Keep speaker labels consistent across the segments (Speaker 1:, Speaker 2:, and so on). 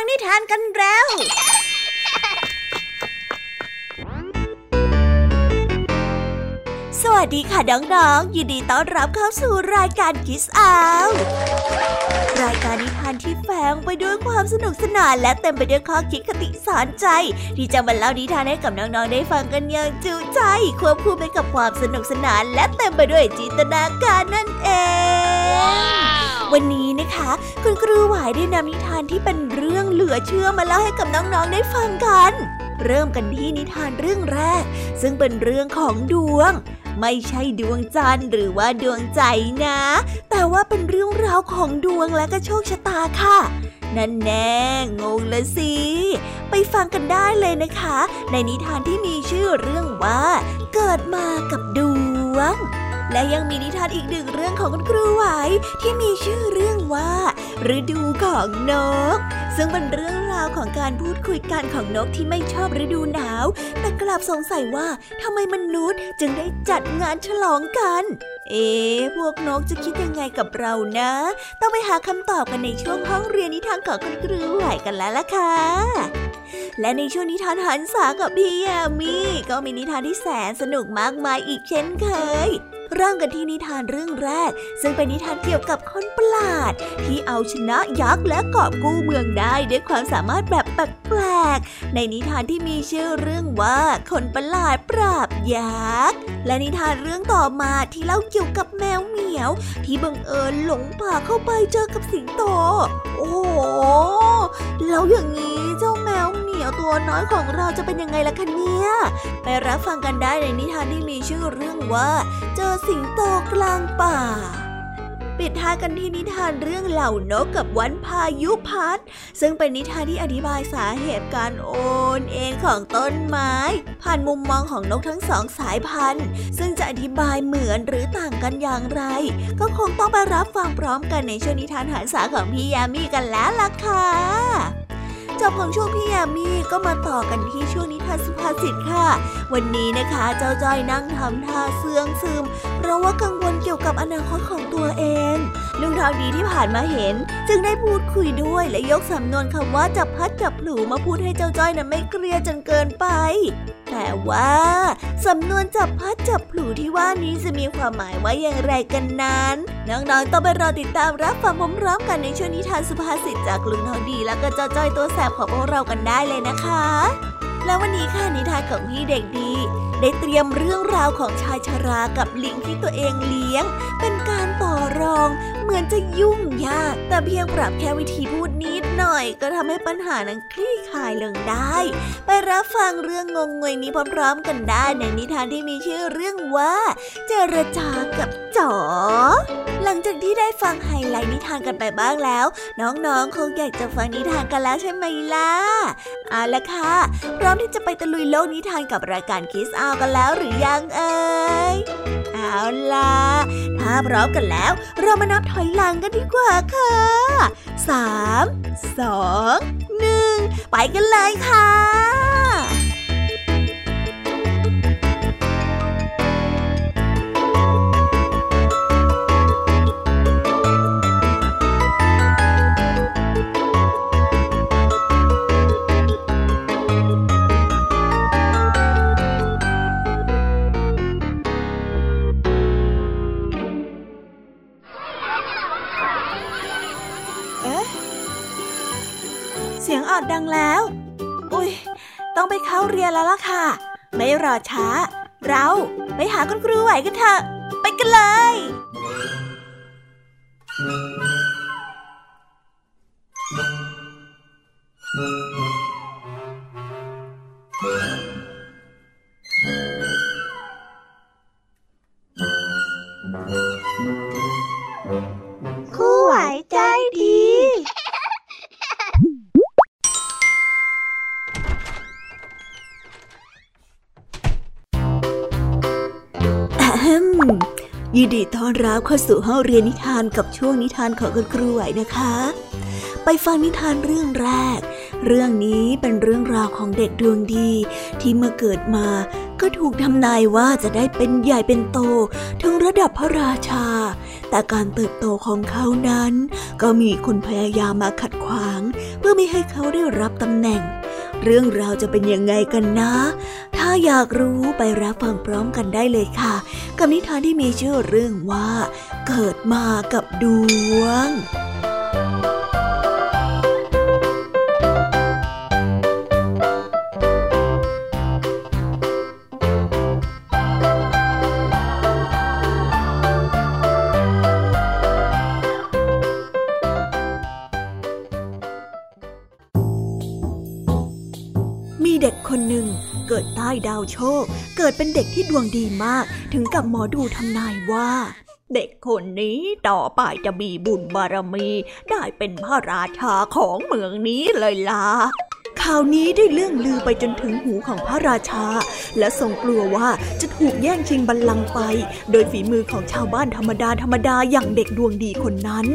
Speaker 1: ฟังนิทานกันแล้ว วัสดีค่ะน้องๆ ยินดีต้อนรับเข้าสู่รายการกิสอาวรายการนิทานที่แฝงไปด้วยความสนุกสนานและเต็มไปด้วยข้อคิดคติสอนใจ ที่จะมาเล่านิทานให้กับน้องๆ ได้ฟังกันอย่างจุใจ ควบคู่ไปกับความสนุกสนานและเต็มไปด้วยจินตนาการนั่นเอง วันนี้นะคะ คุณครูหวายได้นำนิทานที่เป็นเรื่องเหลือเชื่อมาเล่าให้กับน้องๆ ได้ฟังกัน เริ่มกันที่นิทานเรื่องแรก ซึ่งเป็นเรื่องของดวง ไม่ใช่ดวงจันทร์หรือว่าดวงใจนะ แต่ว่าเป็นเรื่องราวของดวงและก็โชคชะตาค่ะ นั่นแน่งงละสิ ไปฟังกันได้เลยนะคะ ในนิทานที่มีชื่อเรื่องว่า เกิดมากับดวงและยังมีนิทานอีกหนึ่งเรื่องของคุณครูไหวที่มีชื่อเรื่องว่า ฤดูของนก ซึ่งเป็นเรื่องราวของการพูดคุยกันของนกที่ไม่ชอบฤดูหนาว แต่กลับสงสัยว่าทำไมมนุษย์จึงได้จัดงานฉลองกัน เอ๊พวกนกจะคิดยังไงกับเรานะ ต้องไปหาคำตอบกันในช่วงห้องเรียนนิทานของคุณครูไหวกันแล้วล่ะค่ะและในช่วงนิทานหันษากับพี่ยามีก็มีนิทานที่แสนสนุกมากมายอีกเช่นเคย เริ่มกันที่นิทานเรื่องแรก ซึ่งเป็นนิทานเกี่ยวกับคนประหลาด ที่เอาชนะยักษ์และกอบกู้เมืองได้ด้วยความสามารถแบบแปลกๆ ในนิทานที่มีชื่อเรื่องว่าคนประหลาดปราบยักษ์ และนิทานเรื่องต่อมาที่เล่าเกี่ยวกับแมวเหมียว ที่บังเอิญหลงป่าเข้าไปเจอกับสิงโต โอ้โหแล้วอย่างนี้ วเหมียวตัวน้อยของเราจะเป็นยังไงล่ะคะเนี่ย ไปรับฟังกันได้ในนิทานที่มีชื่อเรื่องว่า เจอสิงโตกลางป่า ปิดท้ายกันที่นิทานเรื่องเหล่านกกับวันพายุพัด ซึ่งเป็นนิทานที่อธิบายสาเหตุการโอนเอ็นของต้นไม้ ผ่านมุมมองของนกทั้งสองสายพันธุ์ ซึ่งจะอธิบายเหมือนหรือต่างกันอย่างไร ก็คงต้องไปรับฟังพร้อมกันในช่วงนิทานหันษาของพี่ยามีกันแล้วล่ะค่ะ จบของช่วงพี่ยามีก็มาต่อกันที่ช่วงนิทานสุภาษิตค่ะ วันนี้นะคะเจ้าจ้อยนั่งทำท่าเสื่องซึม เพราะว่ากังวลเกี่ยวกับอนาคตของตัวเอง ลุงทองดีที่ผ่านมาเห็น จึงได้พูดคุยด้วยและยกสำนวนคำว่าจับพัดจับผลูมาพูดให้เจ้าจ้อยนั้นไม่เครียดจนเกินไป แต่ว่าสำนวนจับพัดจับผลูที่ว่านี้จะมีความหมายว่าอย่างไรกันนั้น น้องๆต้องไปรอติดตามรับฟังพร้อมๆกันในช่วงนิทานสุภาษิตจากลุงทองดี แล้วก็เจ้าจ้อยตัวแสบของพวกเรากันได้เลยนะคะ แล้ววันนี้ค่ะนิทานของพี่เด็กดี ได้เตรียมเรื่องราวของชายชรากับลิงที่ตัวเองเลี้ยง เป็นการต่อรอง เหมือนจะยุ่งยาก แต่เพียงปรับแค่วิธีพูดนิดหน่อย ก็ทำให้ปัญหานั้นคลี่คลายลงได้ ไปรับฟังเรื่องงงงวยนี้พร้อม ๆ กันได้ในนิทานที่มีชื่อเรื่องว่า เจรจากับจ๋อ หลังจากที่ได้ฟังไฮไลท์นิทานกันไปบ้างแล้ว น้องๆคงอยากจะฟังนิทานกันแล้วใช่ไหมล่ะเอาละค่ะ พร้อมที่จะไปตะลุยโลกนิทานกับรายการคิสอากันแล้วหรือยังเอ่ยเอาล่ะ ถ้าพร้อมกันแล้ว เรามานับถอยหลังกันดีกว่าค่ะสามสองหนึ่งไปกันเลยค่ะ รอช้า เราไปหาคุณครูไหวกันเถอะ ไปกันเลย อนรับเข้าสู่ห้องเรียนนิทานกับช่วงนิทานของคุณครูไหวนะคะ ไปฟังนิทานเรื่องแรก เรื่องนี้เป็นเรื่องราวของเด็กดวงดี ที่เมื่อเกิดมาก็ถูกทำนายว่าจะได้เป็นใหญ่เป็นโต ถึงระดับพระราชา แต่การเติบโตของเขานั้น ก็มีคนพยายามมาขัดขวาง เพื่อไม่ให้เขาได้รับตำแหน่ง เรื่องราวจะเป็นยังไงกันนะ ถ้าอยากรู้ไปรับฟังพร้อมกันได้เลยค่ะ กับนิทานที่มีชื่อเรื่องว่า เกิดมากับดวง ดาวโชค เกิดเป็นเด็กที่ดวงดีมาก ถึงกับหมอดูทำนายว่า เด็กคนนี้ต่อไปจะมีบุญบารมี ได้เป็นพระราชาของเมืองนี้เลยล่ะ ข่าวนี้ได้เลื่องลือไปจนถึงหูของพระราชา และทรงกลัวว่าจะถูกแย่งชิงบัลลังก์ไป โดยฝีมือของชาวบ้านธรรมดาธรรมดาอย่างเด็กดวงดีคนนั้น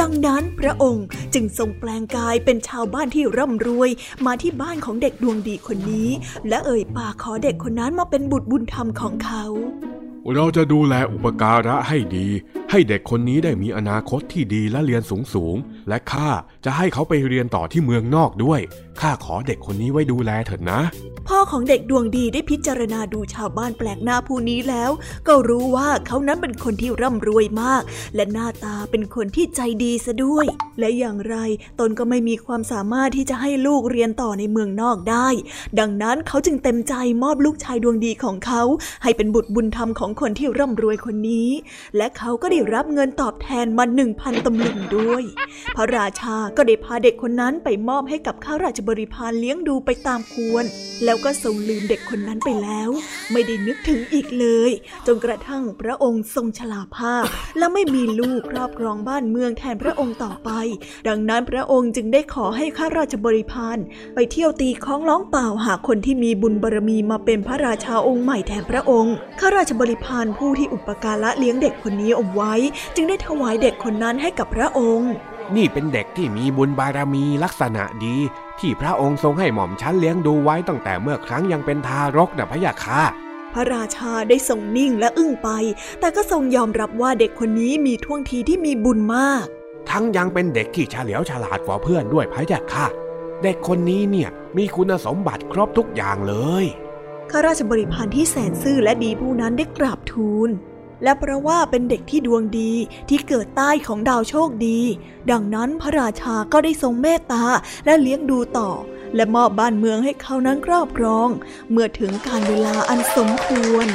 Speaker 1: ดังนั้นพระองค์จึงทรงแปลงกายเป็นชาวบ้านที่ร่ำรวย มาที่บ้านของเด็กดวงดีคนนี้ และเอ่ยปากขอเด็กคนนั้นมาเป็นบุตรบุญธรรมของเขา
Speaker 2: เราจะดูแลอุปการะให้ดี ให้เด็กคนนี้ได้มีอนาคตที่ดีและเรียนสูงสูง และข้าจะให้เขาไปเรียนต่อที่เมืองนอกด้วย ข้าขอเด็กคนนี้ไว้ดูแลเถิดนะ
Speaker 1: พ่อของเด็กดวงดีได้พิจารณาดูชาวบ้านแปลกหน้าผู้นี้แล้ว ก็รู้ว่าเขานั้นเป็นคนที่ร่ำรวยมาก และหน้าตาเป็นคนที่ใจดีซะด้วย และอย่างไรตนก็ไม่มีความสามารถที่จะให้ลูกเรียนต่อในเมืองนอกได้ ดังนั้นเขาจึงเต็มใจมอบลูกชายดวงดีของเขา ให้เป็นบุตรบุญธรรมของคนที่ร่ำรวยคนนี้ และเขาก็ได้รับเงินตอบแทนมาหนึ่งพันตำลึงด้วย พระราชาก็ได้พาเด็กคนนั้นไปมอบให้กับข้าราชบริพารเลี้ยงดูไปตามควร แล้วก็ทรงลืมเด็กคนนั้นไปแล้ว ไม่ได้นึกถึงอีกเลย จนกระทั่งพระองค์ทรงชลาภาพ และไม่มีลูกครอบครองบ้านเมืองแทนพระองค์ต่อไป ดังนั้นพระองค์จึงได้ขอให้ข้าราชบริพารไปเที่ยวตีค้องร้องเปล่าหาคนที่มีบุญบารมีมาเป็นพระราชาองค์ใหม่แทนพระองค์ข้าราชบริพารผู้ที่อุปการะเลี้ยงเด็กคนนี้เอาไว้ จึงได้ถวายเด็กคนนั้นให้กับพระองค์
Speaker 2: นี่เป็นเด็กที่มีบุญบารมีลักษณะดี ที่พระองค์ทรงให้หม่อมชั้นเลี้ยงดูไว้ตั้งแต่เมื่อครั้งยังเป็นทารกนะพะยะค่ะ
Speaker 1: พระราชาได้ทรงนิ่งและอึ้งไป แต่ก็ทรงยอมรับว่าเด็กคนนี้มีท่วงทีที่มีบุญมาก
Speaker 2: ทั้งยังเป็นเด็กที่เฉลียวฉลาดกว่าเพื่อนด้วยพะยะค่ะ เด็กคนนี้เนี่ยมีคุณสมบัติครบทุกอย่างเลย
Speaker 1: ข้าราชบริพารที่แสนซื่อและดีผู้นั้นได้กราบทูล และเพราะว่าเป็นเด็กที่ดวงดีที่เกิดใต้ของดาวโชคดี ดังนั้นพระราชาก็ได้ทรงเมตตาและเลี้ยงดูต่อ และมอบบ้านเมืองให้เขานั้นครอบครอง เมื่อถึงการเวลาอันสมควร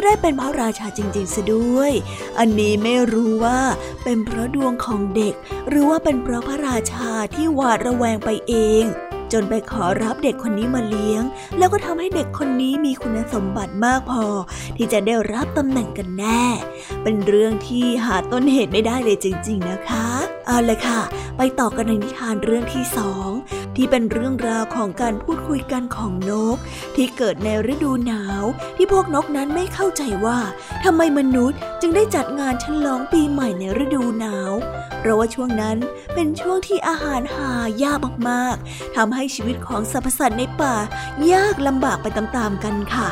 Speaker 1: ก็ได้เป็นพระราชาจริงๆซะด้วย อันนี้ไม่รู้ว่าเป็นเพราะดวงของเด็ก หรือว่าเป็นเพราะพระราชาที่หวาดระแวงไปเอง จนไปขอรับเด็กคนนี้มาเลี้ยง แล้วก็ทำให้เด็กคนนี้มีคุณสมบัติมากพอ ที่จะได้รับตำแหน่งกันแน่ เป็นเรื่องที่หาต้นเหตุไม่ได้เลยจริง ๆ นะคะ เอาเลยค่ะ ไปต่อกันในนิทานเรื่องที่สองที่เป็นเรื่องราวของการพูดคุยกันของนก ที่เกิดในฤดูหนาว ที่พวกนกนั้นไม่เข้าใจว่าทำไมมนุษย์จึงได้จัดงานฉลองปีใหม่ในฤดูหนาว เพราะว่าช่วงนั้นเป็นช่วงที่อาหารหายากมากๆทำใให้ชีวิตของสรรพสัตว์ในป่า ยากลำบากไปตามๆกันค่ะ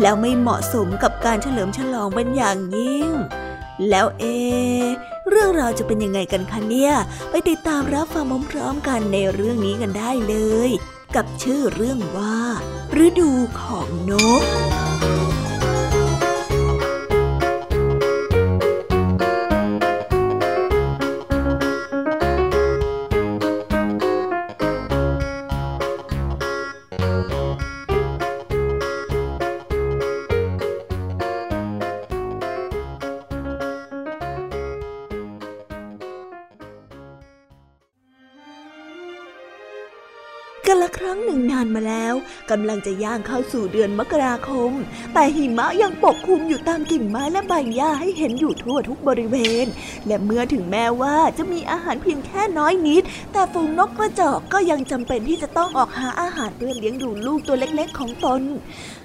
Speaker 1: แล้วไม่เหมาะสมกับการเฉลิมฉลองเป็นอย่างยิ่ง แล้วเอ เรื่องราวจะเป็นยังไงกันคะเนี่ย ไปติดตามรับฟังพร้อมๆกันในเรื่องนี้กันได้เลย กับชื่อเรื่องว่า ฤดูของนก รั้ กำลังจะย่างเข้าสู่เดือนมกราคม แต่หิมะยังปกคลุมอยู่ตามกิ่งไม้และใบหญ้าให้เห็นอยู่ทั่วทุกบริเวณ และเมื่อถึงแม้ว่าจะมีอาหารเพียงแค่น้อยนิด แต่ฝูงนกกระจอกก็ยังจำเป็นที่จะต้องออกหาอาหารเพื่อเลี้ยงดูลูกตัวเล็กๆ ของตน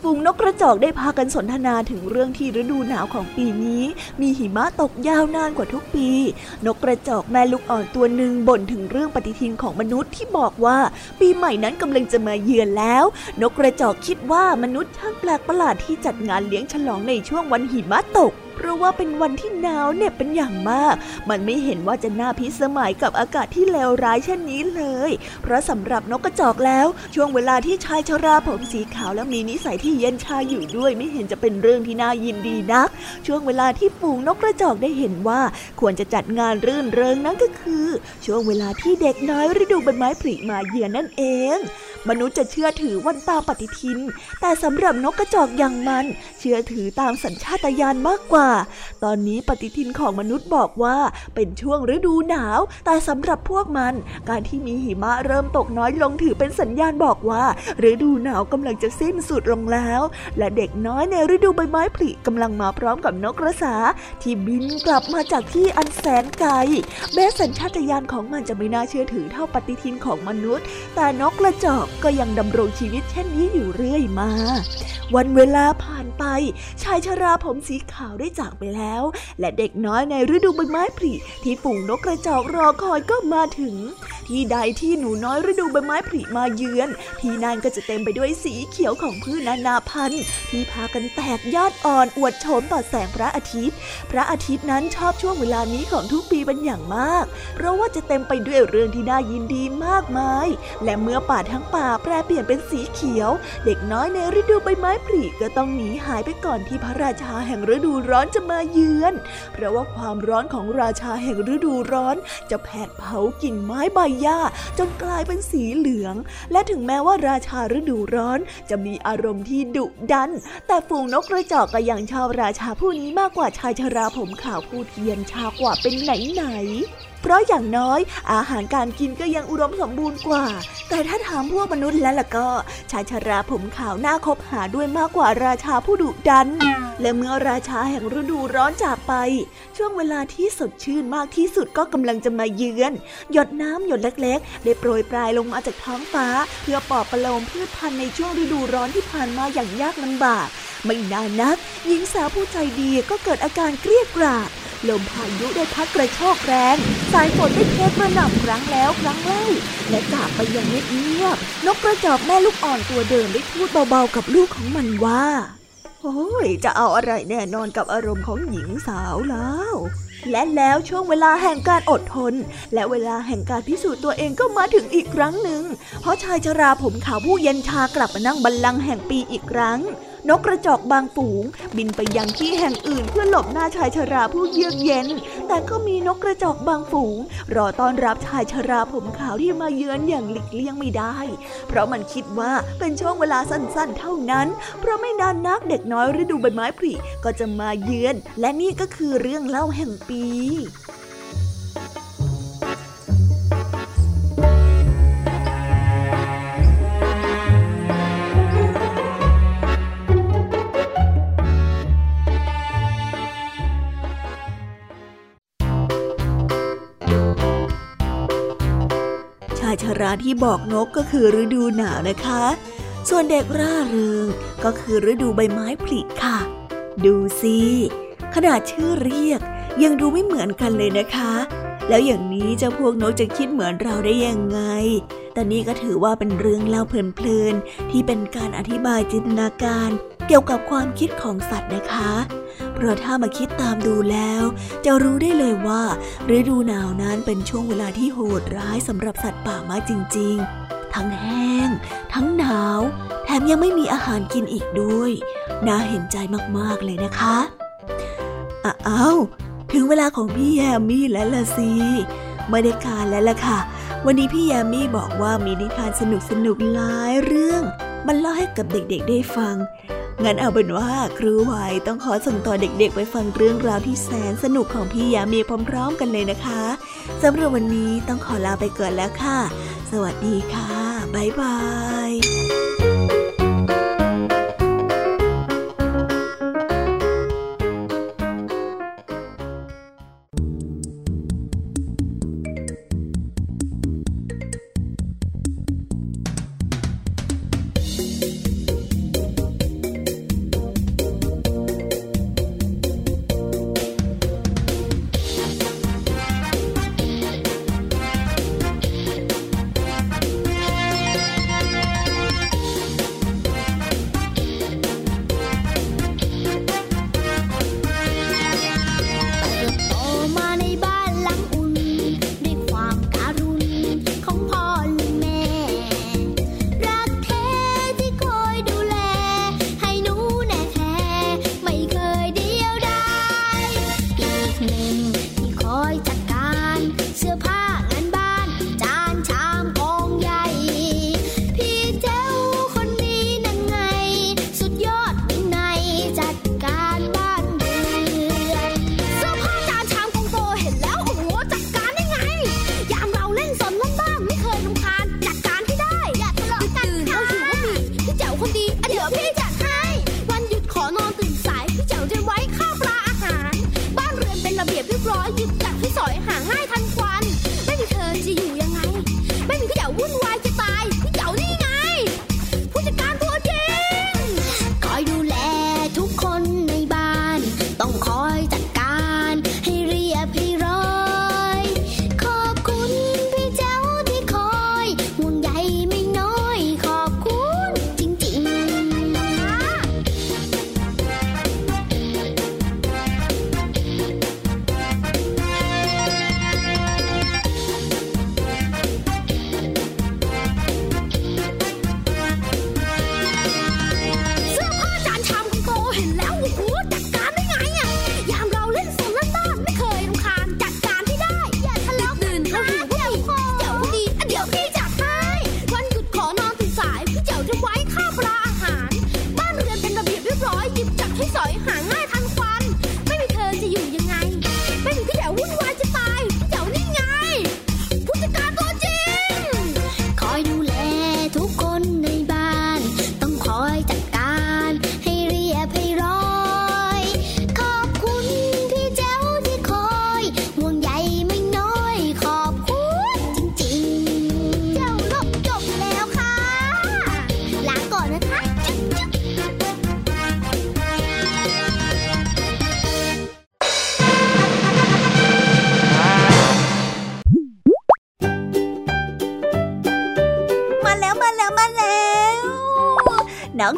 Speaker 1: ฝูงนกกระจอกได้พากันสนทนาถึงเรื่องที่ฤดูหนาวของปีนี้ มีหิมะตกยาวนานกว่าทุกปี นกกระจอกแม่ลูกอ่อนตัวหนึ่งบ่นถึงเรื่องปฏิทินของมนุษย์ที่บอกว่า ปีใหม่นั้นกำลังจะมาเยือนแล้วนกกระจอกคิดว่ามนุษย์ช่างแปลกประหลาดที่จัดงานเลี้ยงฉลองในช่วงวันหิมะตก เพราะว่าเป็นวันที่หนาวเหน็บเป็นอย่างมาก มันไม่เห็นว่าจะน่าพิสมัยกับอากาศที่เลวร้ายเช่นนี้เลย เพราะสำหรับนกกระจอกแล้ว ช่วงเวลาที่ชายชราผมสีขาวและมีนิสัยที่เย็นชาอยู่ด้วย ไม่เห็นจะเป็นเรื่องที่น่ายินดีนัก ช่วงเวลาที่ฝูงนกกระจอกได้เห็นว่า ควรจะจัดงานรื่นเริงนั่นก็คือ ช่วงเวลาที่เด็กน้อยฤดูใบไม้ผลิมาเยือนนั่นเอง มนุษย์จะเชื่อถือวันตามปฏิทิน แต่สำหรับนกกระจอกอย่างมัน เชื่อถือตามสัญชาตญาณมากกว่า ตอนนี้ปฏิทินของมนุษย์บอกว่าเป็นช่วงฤดูหนาว แต่สำหรับพวกมัน การที่มีหิมะเริ่มตกน้อยลงถือเป็นสัญญาณบอกว่าฤดูหนาวกำลังจะสิ้นสุดลงแล้ว และเด็กน้อยในฤดูใบไม้ผลิกำลังมาพร้อมกับนกกระสา ที่บินกลับมาจากที่อันแสนไกลแม้สัญชาตญาณของมันจะไม่น่าเชื่อถือเท่าปฏิทินของมนุษย์ แต่นกกระจอกก็ยังดำรงชีวิตเช่นนี้อยู่เรื่อยมา วันเวลาผ่านไป ชายชราผมสีขาวได้จากไปแล้ว และเด็กน้อยในฤดูใบไม้ผลิที่ฝูงนกกระจอกรอคอยก็มาถึง ที่ใดที่หนูน้อยฤดูใบไม้ผลิมาเยือน ที่นั่นก็จะเต็มไปด้วยสีเขียวของพืชนานาพันธุ์ ที่พากันแตกยอดอ่อนอวดโฉมต่อแสงพระอาทิตย์ พระอาทิตย์นั้นชอบช่วงเวลานี้ของทุกปีเป็นอย่างมาก เพราะว่าจะเต็มไปด้วยเรื่องที่น่ายินดีมากมาย และเมื่อป่าทั้งป่าแปรเปลี่ยนเป็นสีเขียว เด็กน้อยในฤดูใบไม้ผลิก็ต้องหนีหายไปก่อนที่พระราชาแห่งฤดูร้อนจะมาเยือน เพราะว่าความร้อนของราชาแห่งฤดูร้อน จะแผดเผากิ่งไม้ใบหญ้า จนกลายเป็นสีเหลือง และถึงแม้ว่าราชาฤดูร้อนจะมีอารมณ์ที่ดุดัน แต่ฝูงนกกระจอกก็ยังชอบราชาผู้นี้มากกว่าชายชราผมขาวผู้เทียนชากว่าเป็นไหนไหน เพราะอย่างน้อยอาหารการกินก็ยังอุดมสมบูรณ์กว่า แต่ถ้าถามพวกมนุษย์แล้วล่ะก็ชายชราผมขาวหน่าคบหาด้วยมากกว่าราชาผู้ดุดัน และเมื่อราชาแห่งฤดูร้อนจากไป ช่วงเวลาที่สดชื่นมากที่สุดก็กำลังจะมาเยือน หยดน้ำหยดเล็กๆ ได้โปรยปลายลงมาจากท้องฟ้า เพื่อปลอบประโลมพืชพันธุ์ในช่วงฤดูร้อนที่ผ่านมาอย่างยากลำบาก ไม่นานนักหญิงสาวผู้ใจดีก็เกิดอาการเกลียดกราด ลมพายุได้พัดกระโชกแรง สายฝนได้เทกระหน่ำครั้งแล้วครั้งเล่าและจากไปอย่างเงียบๆนกกระจอกแม่ลูกอ่อนตัวเดิมได้พูดเบาๆกับลูกของมันว่าโอ้ยจะเอาอะไรแน่นอนกับอารมณ์ของหญิงสาวแล้ว และแล้วช่วงเวลาแห่งการอดทน และเวลาแห่งการพิสูจน์ตัวเองก็มาถึงอีกครั้งหนึ่ง เพราะชายชราผมขาวผู้เย็นชากลับมานั่งบัลลังก์แห่งปีอีกครั้ง นกกระจอกบางฝูง บินไปยังที่แห่งอื่นเพื่อหลบหน้าชายชราผู้เยือกเย็น แต่ก็มีนกกระจอกบางฝูง รอต้อนรับชายชราผมขาวที่มาเยือนอย่างหลีกเลี่ยงไม่ได้ เพราะมันคิดว่าเป็นช่วงเวลาสั้นๆ เท่านั้น เพราะไม่นานนักเด็กน้อยฤดูใบไม้ผลิก็จะมาเยือน และนี่ก็คือเรื่องเล่าแห่งปี ชราที่บอกนกก็คือฤดูหนาวนะคะ ส่วนเด็กร่าเริงก็คือฤดูใบไม้ผลิค่ะ ดูสิขนาดชื่อเรียกยังดูไม่เหมือนกันเลยนะคะ แล้วอย่างนี้เจ้าพวกนกจะคิดเหมือนเราได้ยังไง แต่นี่ก็ถือว่าเป็นเรื่องเล่าเพลินๆที่เป็นการอธิบายจินตนาการเกี่ยวกับความคิดของสัตว์นะคะ เพราะถ้ามาคิดตามดูแล้ว จะรู้ได้เลยว่า ฤดูหนาวนั้นเป็นช่วงเวลาที่โหดร้ายสำหรับสัตว์ป่ามากจริง ๆ ทั้งแห้ง ทั้งหนาว แถมยังไม่มีอาหารกินอีกด้วย น่าเห็นใจมากๆเลยนะคะอ้าวถึงเวลาของพี่แยมมี่แล้วล่ะสิไม่ได้การแล้วล่ะค่ะ วันนี้พี่แยมมี่บอกว่ามีนิทานสนุกสนุกหลายเรื่องมันเล่าให้กับเด็กๆได้ฟัง งั้นเอาเป็นว่าครูไหวต้องขอส่งต่อเด็กๆ ไปฟังเรื่องราวที่แสนสนุกของพี่ยามีพร้อมๆ กันเลยนะคะสำหรับวันนี้ต้องขอลาไปก่อนแล้วค่ะ สวัสดีค่ะ บ๊ายบาย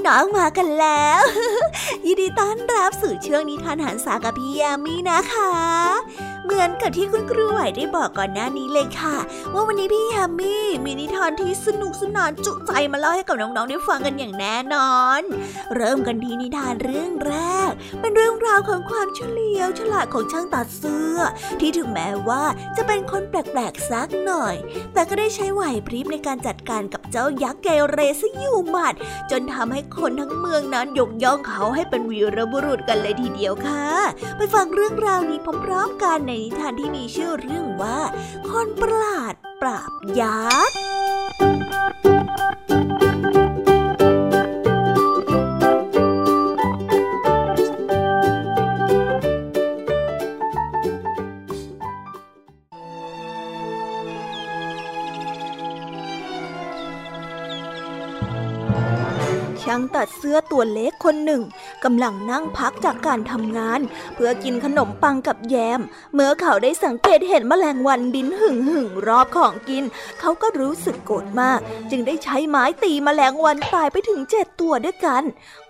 Speaker 1: น้องๆมากันแล้ว ยินดีต้อนรับสู่ช่วงนิทานหันสากับพี่ยามีนะคะ มือนกับที่คุณครูไหวได้บอกก่อนหน้านี้เลยค่ะ ว่าวันนี้พี่ยามีมีนิทานที่สนุกสนานจุใจมาเล่าให้กับน้องๆได้ฟังกันอย่างแน่นอน เริ่มกันที่นิทานเรื่องแรก เป็นเรื่องราวของความเฉลียวฉลาดของช่างตัดเสื้อ ที่ถึงแม้ว่าจะเป็นคนแปลกๆสักหน่อย แต่ก็ได้ใช้ไหวพริบในการจัดการกับเจ้ายักษ์เกเรซะอยู่หมัด จนทำให้คนทั้งเมืองนั้นยกย่องเขาให้เป็นวีรบุรุษกันเลยทีเดียวค่ะ ไปฟังเรื่องราวนี้พร้อมๆกันในนิทานที่มีชื่อเรื่องว่า คนประหลาดปราบยักษ์ ช่างตัดเสื้อตัวเล็กคนหนึ่งกำลังนั่งพักจากการทำงาน เพื่อกินขนมปังกับแยม เมื่อเขาได้สังเกตเห็นแมลงวันบินหึ่งหึ่งรอบของกิน เขาก็รู้สึกโกรธมาก จึงได้ใช้ไม้ตีแมลงวันตายไปถึงเจ็ดตัวด้วยกัน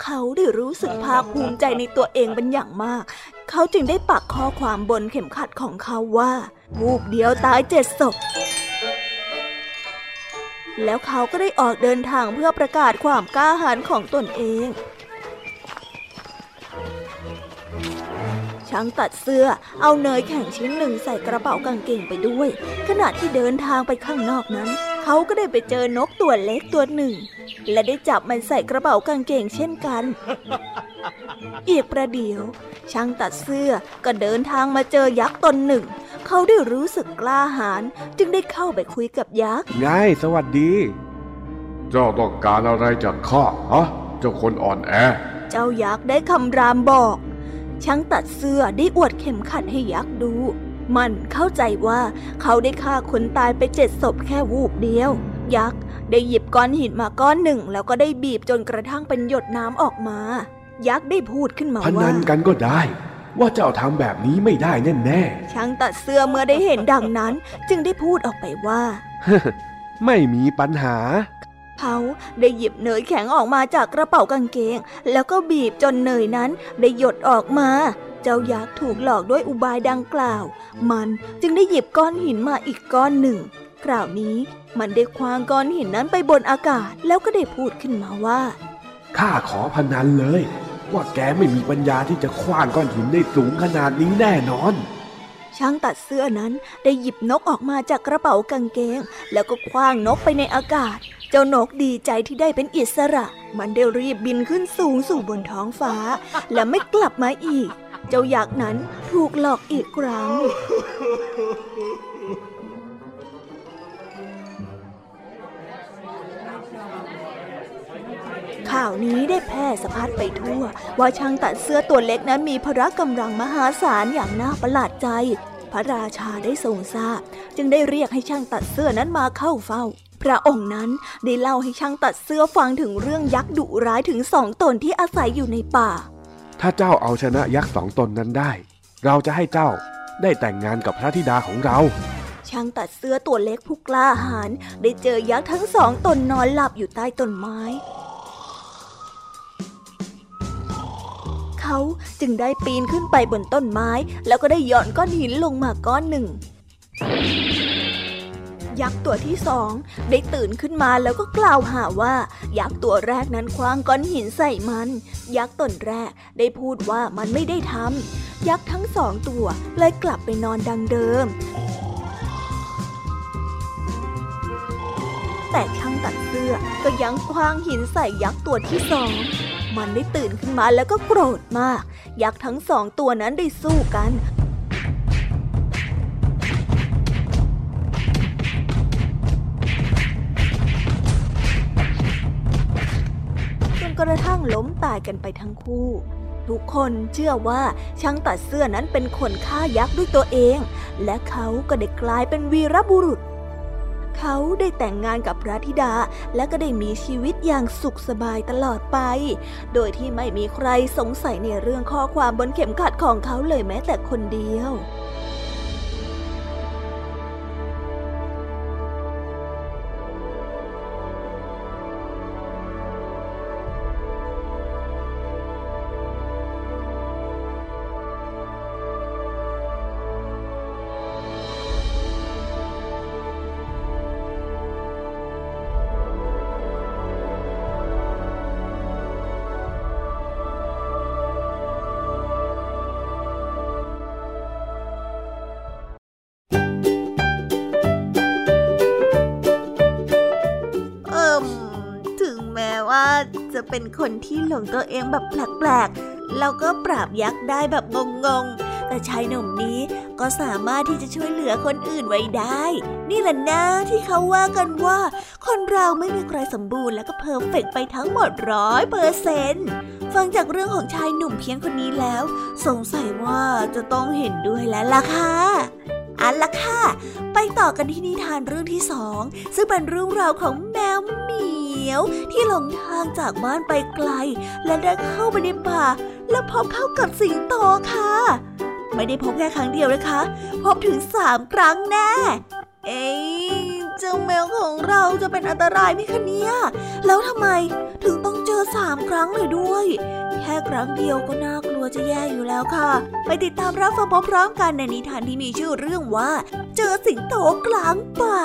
Speaker 1: เขาได้รู้สึกภาคภูมิใจในตัวเองเป็นอย่างมาก เขาจึงได้ปักข้อความบนเข็มขัดของเขาว่าวูบเดียวตายเจ็ดศพ แล้วเขาก็ได้ออกเดินทางเพื่อประกาศความกล้าหาญของตนเอง ช่างตัดเสื้อเอาเนยแข็งชิ้นหนึ่งใส่กระเป๋ากางเกงไปด้วย ขณะที่เดินทางไปข้างนอกนั้น เขาก็ได้ไปเจอนกตัวเล็กตัวหนึ่ง และได้จับมันใส่กระเป๋ากางเกงเช่นกัน อีกประเดี๋ยว ช่างตัดเสื้อก็เดินทางมาเจอยักษ์ตนหนึ่ง เขาได้รู้สึกกล้าหาญจึงได้เข้าไปคุยกับยักษ์
Speaker 2: ไงสวัสดี เจ้าต้องการอะไรจากข้าฮะ เจ้าคนอ่อนแอ
Speaker 1: เจ้ายักษ์ได้คำรามบอก ช่างตัดเสื้อได้อวดเข็มขัดให้ยักษ์ดู มันเข้าใจว่าเขาได้ฆ่าคนตายไปเจ็ดศพแค่วูบเดียว ยักษ์ได้หยิบก้อนหินมาก้อนหนึ่ง แล้วก็ได้บีบจนกระทั่งเป็นหยดน้ำออกมา ยักษ์ได้พูดขึ้นมา
Speaker 2: พนั
Speaker 1: ว่า
Speaker 2: นกันก็ได้ ว่าเจ้าทำแบบนี้ไม่ได้แน่แน่
Speaker 1: ช่างตัดเสื้อเมื่อได้เห็นดังนั้น จึงได้พูดออกไปว่า
Speaker 2: ๆไม่มีปัญหา
Speaker 1: เขาได้หยิบเนยแข็งออกมาจากกระเป๋ากางเกง แล้วก็บีบจนเนยนั้นได้หยดออกมา เจ้ายักษ์ถูกหลอกด้วยอุบายดังกล่าว มันจึงได้หยิบก้อนหินมาอีกก้อนหนึ่ง คราวนี้มันได้คว้างก้อนหินนั้นไปบนอากาศ แล้วก็ได้พูดขึ้นมาว่า
Speaker 2: ข้าขอพนันเลย ว่าแกไม่มีปัญญาที่จะคว้างก้อนหินได้สูงขนาดนี้แน่นอน
Speaker 1: ช่างตัดเสื้อนั้นได้หยิบนกออกมาจากกระเป๋ากางเกง แล้วก็คว้างนกไปในอากาศ เจ้านกดีใจที่ได้เป็นอิสระ มันได้รีบบินขึ้นสูงสู่บนท้องฟ้า และไม่กลับมาอีก เจ้ายักษ์นั้นถูกหลอกอีกครั้ง ข่าวนี้ได้แพร่สะพัดไปทั่ว ว่าช่างตัดเสื้อตัวเล็กนั้นมีพละกำลังมหาศาลอย่างน่าประหลาดใจ พระราชาได้ทรงทราบ จึงได้เรียกให้ช่างตัดเสื้อนั้นมาเข้าเฝ้า พระองค์นั้นได้เล่าให้ช่างตัดเสื้อฟังถึงเรื่องยักษ์ดุร้ายถึงสองตนที่อาศัยอยู่ในป่า
Speaker 2: ถ้าเจ้าเอาชนะยักษ์สองตนนั้นได้ เราจะให้เจ้าได้แต่งงานกับพระธิดาของเรา
Speaker 1: ช่างตัดเสื้อตัวเล็กผู้กล้าหาญได้เจอยักษ์ทั้งสองตนนอนหลับอยู่ใต้ต้นไม้ เขาจึงได้ปีนขึ้นไปบนต้นไม้ แล้วก็ได้หย่อนก้อนหินลงมาก้อนหนึ่ง ยักษ์ตัวที่สองได้ตื่นขึ้นมาแล้วก็กล่าวหาว่า ยักษ์ตัวแรกนั้นคว้างก้อนหินใส่มัน ยักษ์ตนแรกได้พูดว่ามันไม่ได้ทำยักษ์ทั้งสองตัวเลยกลับไปนอนดังเดิมแต่ช่างตัดเสื้อก็ยังคว้างหินใส่ยักษ์ตัวที่สอง มันได้ตื่นขึ้นมาแล้วก็โกรธมาก ยักษ์ทั้งสองตัวนั้นได้สู้กันจนกระทั่งล้มตายกันไปทั้งคู่ ทุกคนเชื่อว่าช่างตัดเสื้อนั้นเป็นคนฆ่ายักษ์ด้วยตัวเอง และเขาก็ได้กลายเป็นวีรบุรุษ เขาได้แต่งงานกับพระธิดา และก็ได้มีชีวิตอย่างสุขสบายตลอดไป โดยที่ไม่มีใครสงสัยในเรื่องข้อความบนเข็มขัดของเขาเลยแม้แต่คนเดียว เป็นคนที่หลงตัวเองแบบแปลกๆ แล้วก็ปราบยักษ์ได้แบบงงๆ แต่ชายหนุ่มนี้ก็สามารถที่จะช่วยเหลือคนอื่นไว้ได้ นี่แหละนะที่เขาว่ากันว่า คนเราไม่มีใครสมบูรณ์และก็ perfect ไปทั้งหมดร้อยเปอร์เซนต์ฟังจากเรื่องของชายหนุ่มเพียงคนนี้แล้ว สงสัยว่าจะต้องเห็นด้วยแล้วล่ะค่ะอันละค่ะ ไปต่อกันที่นิทานเรื่องที่สอง ซึ่งเป็นเรื่องราวของแมวหมี ยวที่หลงทางจากบ้านไปไกล และได้เข้าไปในป่า และพบเข้ากับสิงโตค่ะ ไม่ได้พบแค่ครั้งเดียวนะคะ พบถึงสามครั้งแน่ เอ๊ะเจ้าแมวของเราจะเป็นอันตรายไหมคะเนี่ย แล้วทำไมถึงต้องเจอสามครั้งเลยด้วย แค่ครั้งเดียวก็น่ากลัวจะแย่อยู่แล้วค่ะ ไปติดตามรับฟังพร้อมๆกันในนิทานที่มีชื่อเรื่องว่า เจอสิงโตกลางป่า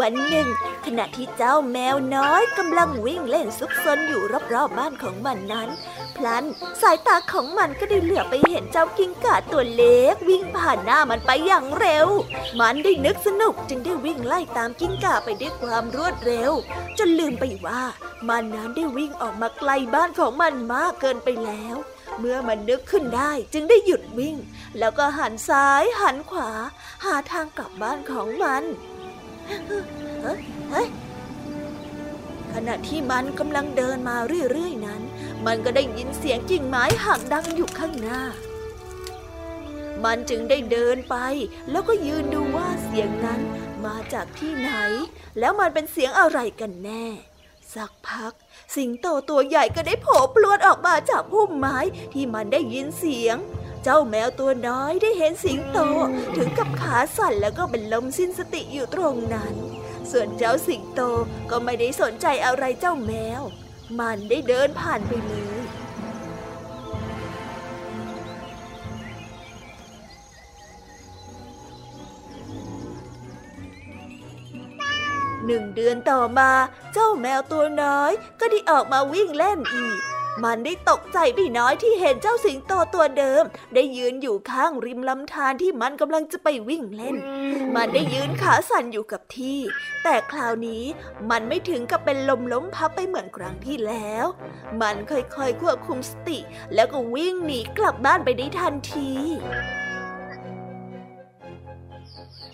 Speaker 1: วันหนึ่ง ขณะที่เจ้าแมวน้อยกำลังวิ่งเล่นซุกซนอยู่รอบๆบบ้านของมันนั้น พลันสายตาของมันก็ได้เหลือไปเห็นเจ้ากิ้งก่าตัวเล็กวิ่งผ่านหน้ามันไปอย่างเร็ว มันได้นึกสนุกจึงได้วิ่งไล่ตามกิ้งก่าไปด้วยความรวดเร็ว จนลืมไปว่า มันนั้นได้วิ่งออกมาไกลบ้านของมันมากเกินไปแล้วเมื่อมันนึกขึ้นได้จึงได้หยุดวิ่ง แล้วก็หันซ้ายหันขวา หาทางกลับบ้านของมัน ขณะที่มันกำลังเดินมาเรื่อยๆนั้น มันก็ได้ยินเสียงกิ่งไม้หักดังอยู่ข้างหน้า มันจึงได้เดินไป แล้วก็ยืนดูว่าเสียงนั้นมาจากที่ไหน แล้วมันเป็นเสียงอะไรกันแน่ สักพัก สิงโตตัวใหญ่ก็ได้โผล่พลวดออกมาจากพุ่มไม้ที่มันได้ยินเสียง เจ้าแมวตัวน้อยได้เห็นสิงโต ถึงกับขาสั่นแล้วก็เป็นลมสิ้นสติอยู่ตรงนั้น ส่วนเจ้าสิงโตก็ไม่ได้สนใจอะไรเจ้าแมว มันได้เดินผ่านไปเลยหนึ่งเดือนต่อมาเจ้าแมวตัวน้อยก็ได้ออกมาวิ่งเล่นอีก มันได้ตกใจพี่น้อยที่เห็นเจ้าสิงโตตัวเดิม ได้ยืนอยู่ข้างริมลำธารที่มันกำลังจะไปวิ่งเล่น มันได้ยืนขาสั่นอยู่กับที่ แต่คราวนี้มันไม่ถึงกับเป็นลมล้มพับไปเหมือนครั้งที่แล้ว มันค่อยๆควบคุมสติ แล้วก็วิ่งหนีกลับบ้านไปได้ทันที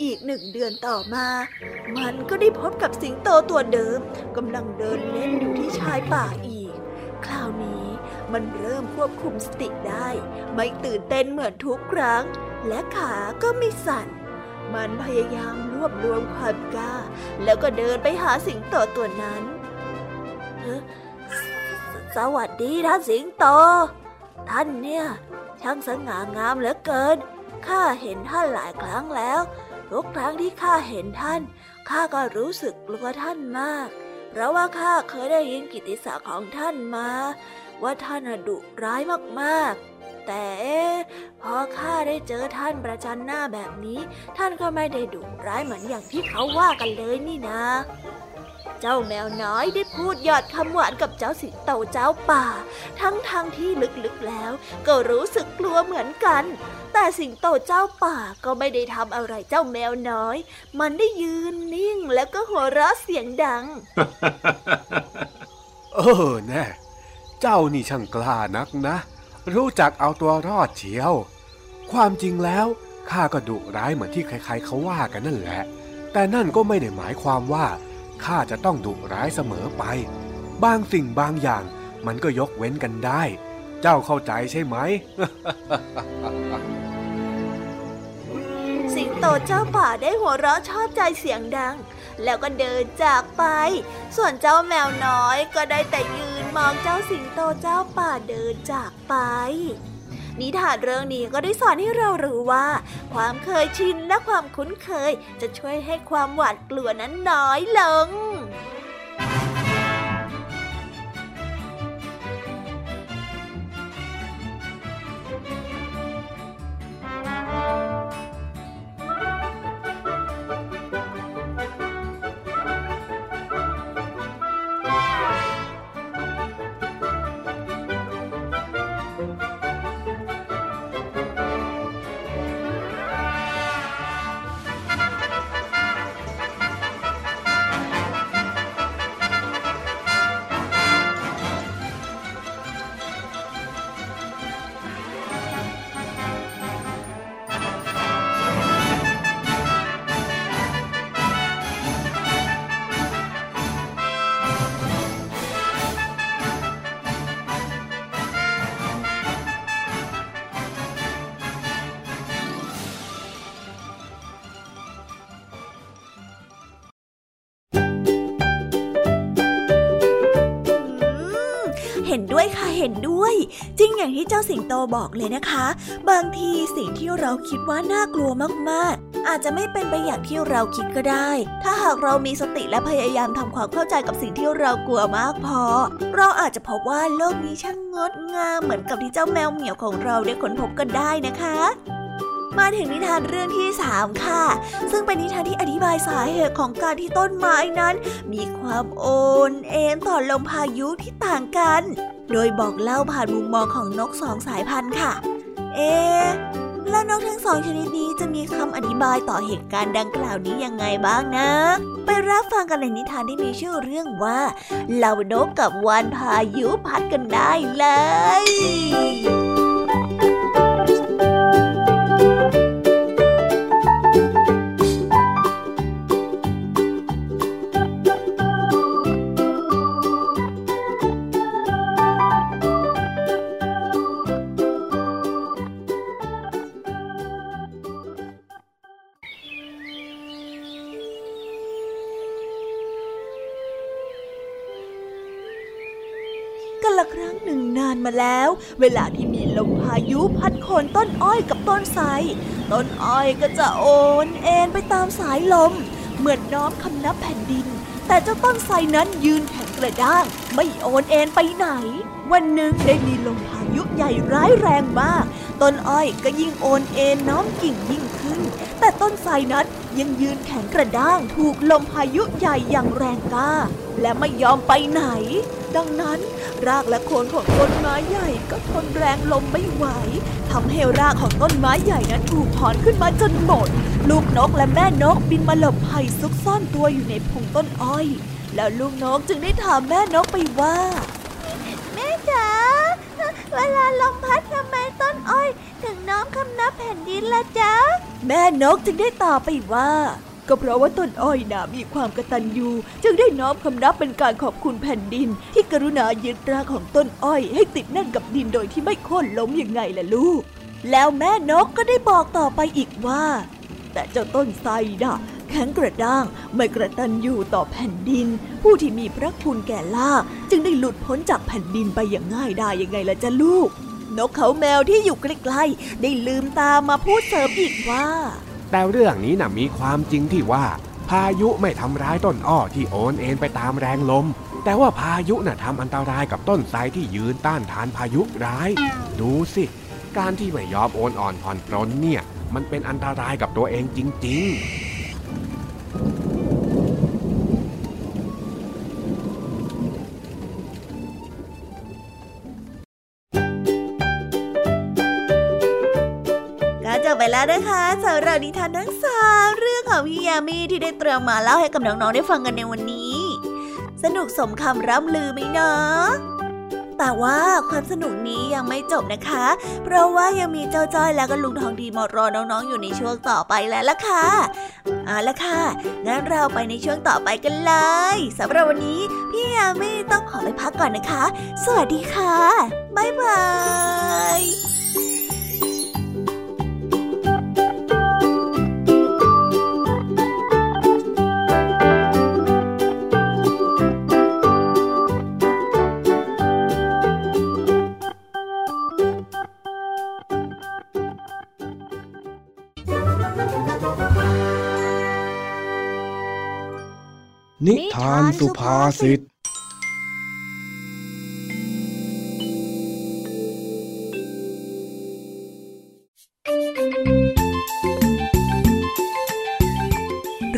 Speaker 1: อีกหนึ่งเดือนต่อมา มันก็ได้พบกับสิงโตตัวเดิมกำลังเดินเล่นอยู่ที่ชายป่าอีก คราวนี้มันเริ่มควบคุมสติได้ ไม่ตื่นเต้นเหมือนทุกครั้ง และขาก็ไม่สั่น มันพยายามรวบรวมความกล้า แล้วก็เดินไปหาสิงโตตัวนั้น สวัสดีท่านสิงโต ท่านเนี่ย ช่างสง่างามเหลือเกิน ข้าเห็นท่านหลายครั้งแล้ว ทุกครั้งที่ข้าเห็นท่าน ข้าก็รู้สึกกลัวท่านมาก เพราะว่าข้าเคยได้ยินกิติศักดิ์ของท่านมา ว่าท่านดุร้ายมากๆ แต่พอข้าได้เจอท่านประจันหน้าแบบนี้ ท่านก็ไม่ได้ดุร้ายเหมือนอย่างที่เขาว่ากันเลยนี่นะ เจ้าแมวน้อยได้พูดหยอดคำหวานกับเจ้าสิงโตเจ้าป่า ทั้งทางที่ลึกๆแล้ว ก็รู้สึกกลัวเหมือนกัน แต่สิงโตเจ้าป่าก็ไม่ได้ทำอะไรเจ้าแมวน้อย มันได้ยืนนิ่งแล้วก็หัวเราะเสียงดัง
Speaker 2: เออแน่เจ้านี่ช่างกล้านักนะ รู้จักเอาตัวรอดเชียว ความจริงแล้วข้าก็ดุร้ายเหมือนที่ใครๆเขาว่ากันนั่นแหละ แต่นั่นก็ไม่ได้หมายความว่า ข้าจะต้องดุร้ายเสมอไป บางสิ่งบางอย่างมันก็ยกเว้นกันได้ เจ้าเข้าใจใช่ไหม
Speaker 1: สิงโตเจ้าป่าได้หัวเราะชอบใจเสียงดัง แล้วก็เดินจากไป ส่วนเจ้าแมวน้อยก็ได้แต่ยืนมองเจ้าสิงโตเจ้าป่าเดินจากไป นิทานเรื่องนี้ก็ได้สอนให้เรารู้ว่า ความเคยชินและความคุ้นเคยจะช่วยให้ความหวาดกลัวนั้นน้อยลง อย่างที่เจ้าสิงโตบอกเลยนะคะ บางทีสิ่งที่เราคิดว่าน่ากลัวมากๆ อาจจะไม่เป็นไปอย่างที่เราคิดก็ได้ ถ้าหากเรามีสติและพยายามทำความเข้าใจกับสิ่งที่เรากลัวมากพอ เราอาจจะพบว่าโลกนี้ช่างงดงามเหมือนกับที่เจ้าแมวเหมียวของเราได้ค้นพบกันได้นะคะมาถึงนิทานเรื่องที่ 3 ค่ะ ซึ่งเป็นนิทานที่อธิบายสาเหตุของการที่ต้นไม้นั้น มีความโอนเอ็นต่อลมพายุที่ต่างกัน โดยบอกเล่าผ่านมุมมองของนกสองสายพันธุ์ค่ะ เอ๊แล้วนกทั้งสองชนิดนี้จะมีคำอธิบายต่อเหตุการณ์ดังกล่าวนี้ยังไงบ้างนะ ไปรับฟังกันในนิทานที่มีชื่อเรื่องว่าเหล่านกกับวานพายุพัดกันได้เลย เวลาที่มีลมพายุพัดโคนต้นอ้อยกับต้นไทรต้นอ้อยก็จะโอนเอ็นไปตามสายลม เหมือนน้อมคำนับแผ่นดิน แต่เจ้าต้นไทรนั้นยืนแข็งกระด้าง ไม่โอนเอ็นไปไหน วันหนึ่งได้มีลมพายุใหญ่ร้ายแรงมาก ต้นอ้อยก็ยิ่งโอนเอ็นน้อมกิ่งยิ่งขึ้น แต่ต้นไทรนั้นยังยืนแข็งกระด้าง ถูกลมพายุใหญ่อย่างแรงกล้า และไม่ยอมไปไหน ดังนั้นรากและโคนของต้นไม้ใหญ่ก็ทนแรงลมไม่ไหวทำให้รากของต้นไม้ใหญ่นั้นถูกถอนขึ้นมาจนหมด ลูกนกและแม่นกบินมาหลบภัยซุกซ่อนตัวอยู่ในพงต้นอ้อย แล้วลูกนกจึงได้ถามแม่นกไปว่า แม่จ๋าเวลาลมพัดทำไมต้นอ้อย ถึงน้อมคำนับแผ่นดินละจ๊ะ แม่นกจึงได้ตอบไปว่า ก็เพราะว่าต้นอ้อยนะมีความกตัญญู จึงได้น้อมคำนับเป็นการขอบคุณแผ่นดิน ที่กรุณายึดรากของต้นอ้อย ให้ติดแน่นกับดินโดยที่ไม่โค่นล้มยังไงล่ะลูก แล้วแม่นกก็ได้บอกต่อไปอีกว่า แต่เจ้าต้นไทรนะแข็งกระด้างไม่กระตันอยู่ต่อแผ่นดิน ผู้ที่มีพระคุณแก่ล่า จึงได้หลุดพ้นจากแผ่นดินไปอย่างง่ายได้ยังไงล่ะจ้ะลูก นกเขาแมวที่อยู่ใกล้ๆได้ลืมตามาพูดเสริมอีกว่า
Speaker 2: แต่เรื่องนี้นะ่ะมีความจริงที่ว่า พายุไม่ทำร้ายต้นอ้อที่โอนเอ็นไปตามแรงลม แต่ว่าพายุน่ะทำอันตรายกับต้นไทรที่ยืนต้านทานพายุร้าย ดูสิ การที่ไม่ยอมโอนอ่อนผ่อนปลนเนี่ย มันเป็นอันตรายกับตัวเองจริง ๆ
Speaker 1: แล้วนะคะสำหรับนิทานทั้งสามเรื่องของพี่ยามีที่ได้เตรียมมาเล่าให้กับน้องๆได้ฟังกันในวันนี้ สนุกสมคำร่ำลือไหมเนาะแต่ว่าความสนุกนี้ยังไม่จบนะคะ เพราะว่ายังมีเจ้าจ้อยแล้วก็ลุงทองดีมารอน้องๆอยู่ในช่วงต่อไปแล้วล่ะค่ะเอาละค่ะ งั้นเราไปในช่วงต่อไปกันเลยสำหรับวันนี้พี่ยามีต้องขอไปพักก่อนนะคะ สวัสดีค่ะ บ๊ายบาย
Speaker 2: นิทานสุภาษิต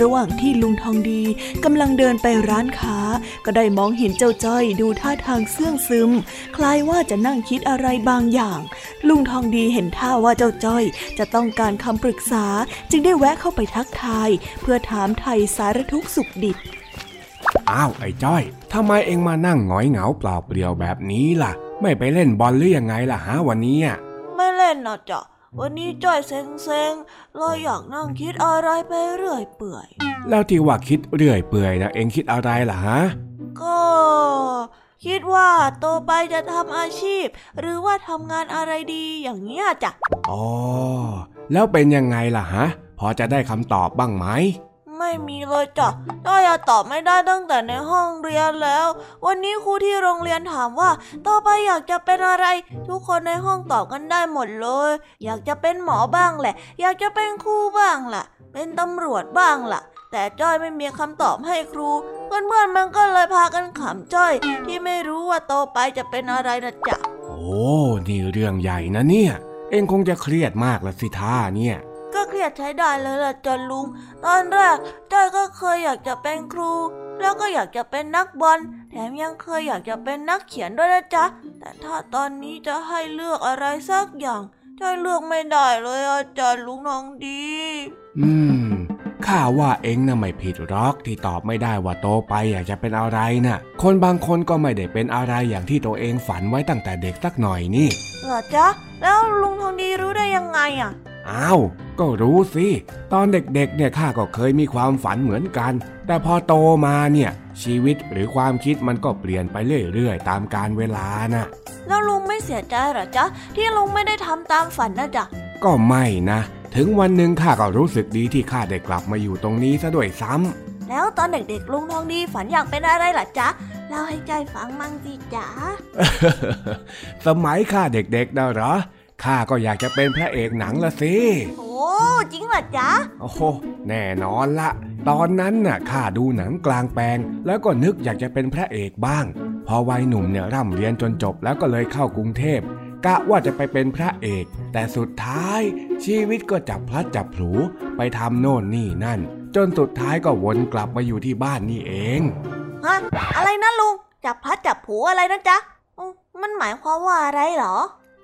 Speaker 2: ระหว่างที่ลุงทองดีกำลังเดินไปร้านค้า ก็ได้มองเห็นเจ้าจ้อยดูท่าทางเสื่องซึม คล้ายว่าจะนั่งคิดอะไรบางอย่าง ลุงทองดีเห็นท่าว่าเจ้าจ้อย จะต้องการคำปรึกษาจึงได้แวะเข้าไปทักทาย เพื่อถามไทยสารทุกสุขดิบ
Speaker 3: อ้าวไอ้จ้อยทำไมเอ็งมานั่งหงอยเหงาเปล่าเปลี่ยวแบบนี้ล่ะ ไม่ไปเล่นบอลหรือยังไงล่ะฮะวันนี้อะ
Speaker 1: ไม่เล่นนะจ๊ะวันนี้จ้อยเซ็งเซ็งเลยอยากนั่งคิดอะไรไปเรื่อยเปื่อย
Speaker 3: แล้วที่ว่าคิดเรื่อยเปื่อยนะเอ็งคิดอะไรล่ะฮะ
Speaker 1: ก็คิดว่าโตไปจะทำอาชีพ หรือว่าทำงานอะไรดีอย่างเงี้ยจ้ะ
Speaker 3: อ๋อแล้วเป็นยังไงล่ะฮะ พอจะได้คำตอบบ้างไหม
Speaker 1: ไม่มีเลยจ้ะต้อยตอบไม่ได้ตั้งแต่ในห้องเรียนแล้ว วันนี้ครูที่โรงเรียนถามว่า ต่อไปอยากจะเป็นอะไร ทุกคนในห้องตอบกันได้หมดเลย อยากจะเป็นหมอบ้างแหละ อยากจะเป็นครูบ้างล่ะ เป็นตำรวจบ้างล่ะ แต่จ้อยไม่มีคำตอบให้ครูเพื่อนๆมันก็เลยพากันขำจ้อย ที่ไม่รู้ว่าโตไปจะเป็นอะไรนะจ๊ะ
Speaker 3: โอ้นี่เรื่องใหญ่นะเนี่ย เองคงจะเครียดมากละสิท่าเนี่ย
Speaker 1: เครียดใช้ได้เลยล่ะจันลุง ตอนแรกจ้อยก็เคยอยากจะเป็นครูแแล้วก็อยากจะเป็นนักบอล แถมยังเคยอยากจะเป็นนักเขียนด้วยนะจ๊ะ แต่ถ้าตอนนี้จะให้เลือกอะไรสักอย่างจ้อยเลือกไม่ได้เลยอาจารย์ลุงน้องดี
Speaker 3: อืม ข้าว่าเองน่ะไม่ผิดหรอกที่ตอบไม่ได้ว่าโตไปอยากจะเป็นอะไรน่ะ คนบางคนก็ไม่ได้เป็นอะไรอย่างที่ตัวเองฝันไว้ตั้งแต่เด็กสักหน่อยนี่
Speaker 1: เหรอจ๊ะ แล้วลุงทองดีรู้ได้ยังไงอะ
Speaker 3: อ้าว ก็รู้สิ ตอนเด็กๆ เนี่ยข้าก็เคยมีความฝันเหมือนกัน แต่พอโตมาเนี่ย ชีวิตหรือความคิดมันก็เปลี่ยนไปเรื่อยๆ ตามกาลเวลาน่ะ
Speaker 1: แล้วลุงไม่เสียใจเหรอจ๊ะ ที่ลุงไม่ได้ทำตามฝันนะจ๊ะ
Speaker 3: ก็ไม่นะ ถึงวันหนึ่งข้าก็รู้สึกดีที่ข้าได้กลับมาอยู่ตรงนี้ซะด้วยซ้ำ
Speaker 1: แล้วตอนเด็กๆ ลุงทองดีฝันอยากเป็นอะไรล่ะจ๊ะเล่าให้ใจอยฟังมั่งสิจ๊ะ
Speaker 3: สมัยข้าเด็กๆนะเหรอ ข้าก็อยากจะเป็นพระเอกหนังละสิ
Speaker 1: โอ้จริงเหรอจ๊ะ
Speaker 3: โอ้โหแน่นอนละ ตอนนั้นน่ะข้าดูหนังกลางแปลง แล้วก็นึกอยากจะเป็นพระเอกบ้าง พอวัยหนุ่มเนี่ยร่ำเรียนจนจบแล้วก็เลยเข้ากรุงเทพกะว่าจะไปเป็นพระเอก แต่สุดท้ายชีวิตก็จับพลัดจับผลูไปทำโน่นนี่นั่น จนสุดท้ายก็วนกลับมาอยู่ที่บ้านนี่เอง
Speaker 1: ฮะอะไรนะลุงจับพลัดจับผลูอะไรนะจ๊ะอืมมันหมายความว่าอะไรเหรอ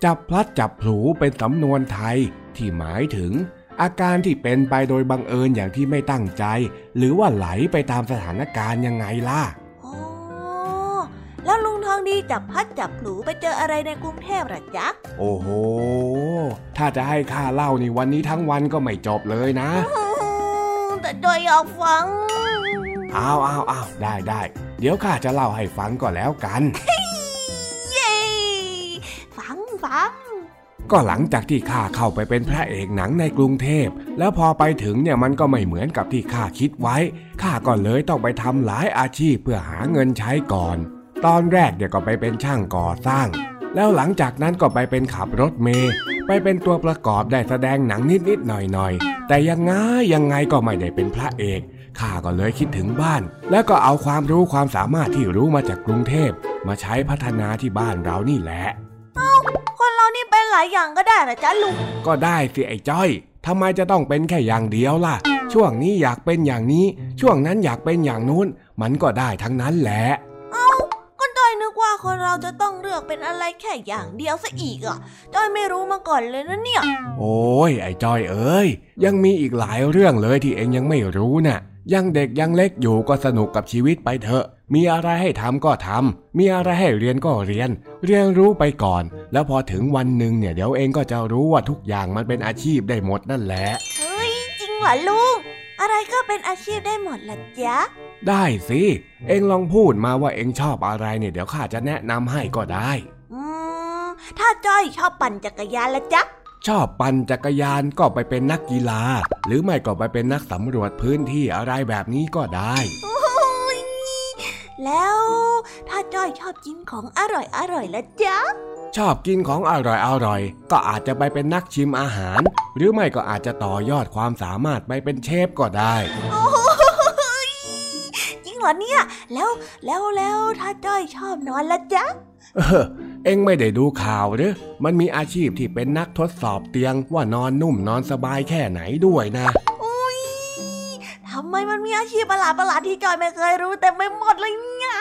Speaker 3: จับพลัดจับผลูเป็นสำนวนไทยที่หมายถึง อาการที่เป็นไปโดยบังเอิญอย่างที่ไม่ตั้งใจ หรือว่าไหลไปตามสถานการณ์ยังไงล่ะ
Speaker 1: อ๋อแล้วลุงทองดีจับพลัดจับผลูไปเจออะไรในกรุงเทพเหรอจ๊ะ
Speaker 3: โอ้โห ถ้าจะให้ข้าเล่านี่วันนี้ทั้งวันก็ไม่จบเลยนะ
Speaker 1: อืมแต่จอยอยากฟัง
Speaker 3: อ้าวอ้าวอ้าวได้ได้เดี๋ยวข้าจะเล่าให้ฟังก็แล้วกัน
Speaker 1: เย้ ฟังฟัง
Speaker 3: ก็หลังจากที่ข้าเข้าไปเป็นพระเอกหนังในกรุงเทพ แล้วพอไปถึงเนี่ยมันก็ไม่เหมือนกับที่ข้าคิดไว้ ข้าก็เลยต้องไปทำหลายอาชีพเพื่อหาเงินใช้ก่อน ตอนแรกเนี่ยก็ไปเป็นช่างก่อสร้าง แล้วหลังจากนั้นก็ไปเป็นขับรถเมย์ไปเป็นตัวประกอบได้แสดงหนังนิดๆหน่อยๆ แต่ยังไงยังไงก็ไม่ได้เป็นพระเอกข้าก็เลยคิดถึงบ้าน แล้วก็เอาความรู้ความสามารถที่รู้มาจากกรุงเทพ มาใช้พัฒนาที่บ้านเรานี่แหละ
Speaker 1: คน เรานี่เป็นหลายอย่างก็ได้เหรอจ๊ะลุง
Speaker 3: ก็ได้สิไอ้จ้อยทำไมจะต้องเป็นแค่อย่างเดียวล่ะ ช่วงนี้อยากเป็นอย่างนี้ ช่วงนั้นอยากเป็นอย่างนู้น มันก็ได้ทั้งนั้นแหละ
Speaker 1: ก็จอยนึกว่าคนเราจะต้องเลือกเป็นอะไรแค่อย่างเดียวซะอีกอะจอยไม่รู้มาก่อนเลยนะเนี่ย
Speaker 3: โอ้ยไอ้จ้อยเอ้ย ยังมีอีกหลายเรื่องเลยที่เองยังไม่รู้น่ะยังเด็กยังเล็กอยู่ก็สนุกกับชีวิตไปเถอะ มีอะไรให้ทำก็ทำมีอะไรให้เรียนก็เรียน เรียนรู้ไปก่อน แล้วพอถึงวันหนึ่งเนี่ยเดี๋ยวเองก็จะรู้ว่าทุกอย่างมันเป็นอาชีพได้หมดนั่นแหละ
Speaker 1: เฮ้ย จริงเหรอลุง อะไรก็เป็นอาชีพได้หมดละจ๊ะ
Speaker 3: ได้สิ เองลองพูดมาว่าเองชอบอะไรเนี่ยเดี๋ยวข้าจะแนะนำให้ก็ได้
Speaker 1: อืม ถ้าจ้อยชอบปั่นจักรยานละจ๊ะ
Speaker 3: ชอบปั่นจักรยานก็ไปเป็นนักกีฬา หรือไม่ก็ไปเป็นนักสำรวจพื้นที่อะไรแบบนี้ก็ได้
Speaker 1: โอ้ย แล้วถ้าจ้อยชอบกินของอร่อยอร่อยละจ๊ะ
Speaker 3: ชอบกินของอร่อยอร่อยๆก็อาจจะไปเป็นนักชิมอาหาร หรือไม่ก็อาจจะต่อยอดความสามารถไปเป็นเชฟก็ได้
Speaker 1: โอ้ยจริงเหรอเนี่ย แล้วแล้วแล้วถ้าจ้อยชอบนอนละจ๊ะ
Speaker 3: เออเอ็งไม่ได้ดูข่าวหรือมันมีอาชีพที่เป็นนักทดสอบเตียงว่านอนนุ่มนอนสบายแค่ไหนด้วยนะ
Speaker 1: อุ้ย ทำไมมันมีอาชีพประหลาดประหลาดๆที่จอยไม่เคยรู้แต่ไม่หมดเลยเนี่ย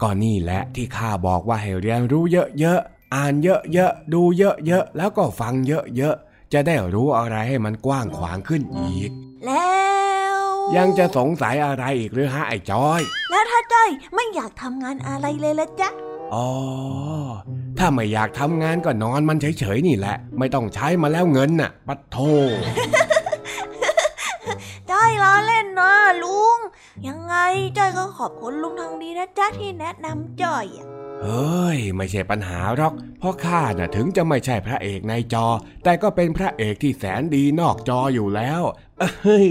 Speaker 3: ก็นี่แหละที่ข้าบอกว่าให้เรียนรู้เยอะๆ อ่านเยอะๆ ดูเยอะๆ แล้วก็ฟังเยอะๆ จะได้รู้อะไรให้มันกว้างขวางขึ้นอีก
Speaker 1: แล้ว
Speaker 3: ยังจะสงสัยอะไรอีกหรือฮะไอ้จอย
Speaker 1: แล้วถ้าจ้อยไม่อยากทำงานอะไรเลยละจ๊ะ
Speaker 3: อ๋อ ถ้าไม่อยากทำงานก็นอนมันเฉยๆนี่แหละ ไม่ต้องใช้มาแล้วเงินน่ะ ปัดโท
Speaker 1: จ้อยล้อเล่นนะลุง ยังไงจ้อยก็ขอบคุณลุงทองดีนะจ๊ะที่แนะนำจ้อยอะ
Speaker 3: เฮ้ย ไม่ใช่ปัญหาหรอก เพราะข้าน่ะถึงจะไม่ใช่พระเอกในจอ แต่ก็เป็นพระเอกที่แสนดีนอกจออยู่แล้วเฮ้ย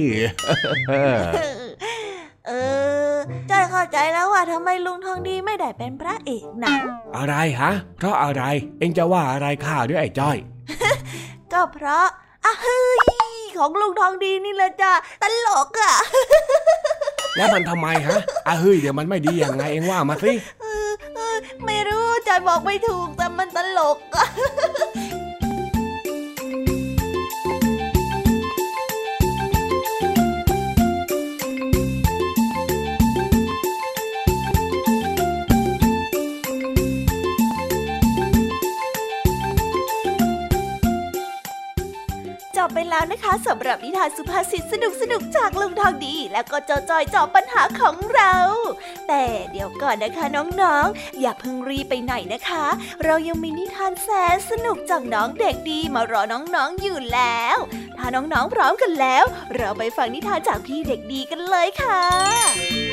Speaker 1: เออจ้อยเข้าใจแล้วว่าทำไมลุงทองดีไม่ได้เป็นพระเอกหนัง
Speaker 3: อะไรฮะ เพราะอะไร เอ็งจะว่าอะไรข้าด้วยไอ้จ้อย
Speaker 1: ก็เพราะอะเฮ้ย ของลุงทองดีนี่แหละจ้ะตลกอะ
Speaker 3: แล้วมันทำไมฮะอะเฮ้ยเดี๋ยวมันไม่ดียังไงเอ็งว่ามาสิ
Speaker 1: เออเออไม่รู้จอยบอกไม่ถูกแต่มันตลก
Speaker 4: ไปแล้วนะคะสำหรับนิทานสุภาษิตสนุกสนุกจากลุงทองดี และก็เจ้าจอยจอบปัญหาของเรา แต่เดี๋ยวก่อนนะคะน้องๆอย่าเพิ่งรีไปไหนนะคะ เรายังมีนิทานแสนสนุกจากน้องเด็กดีมารอน้องๆอยู่แล้ว ถ้าน้องๆพร้อมกันแล้ว เราไปฟังนิทานจากพี่เด็กดีกันเลยค่ะ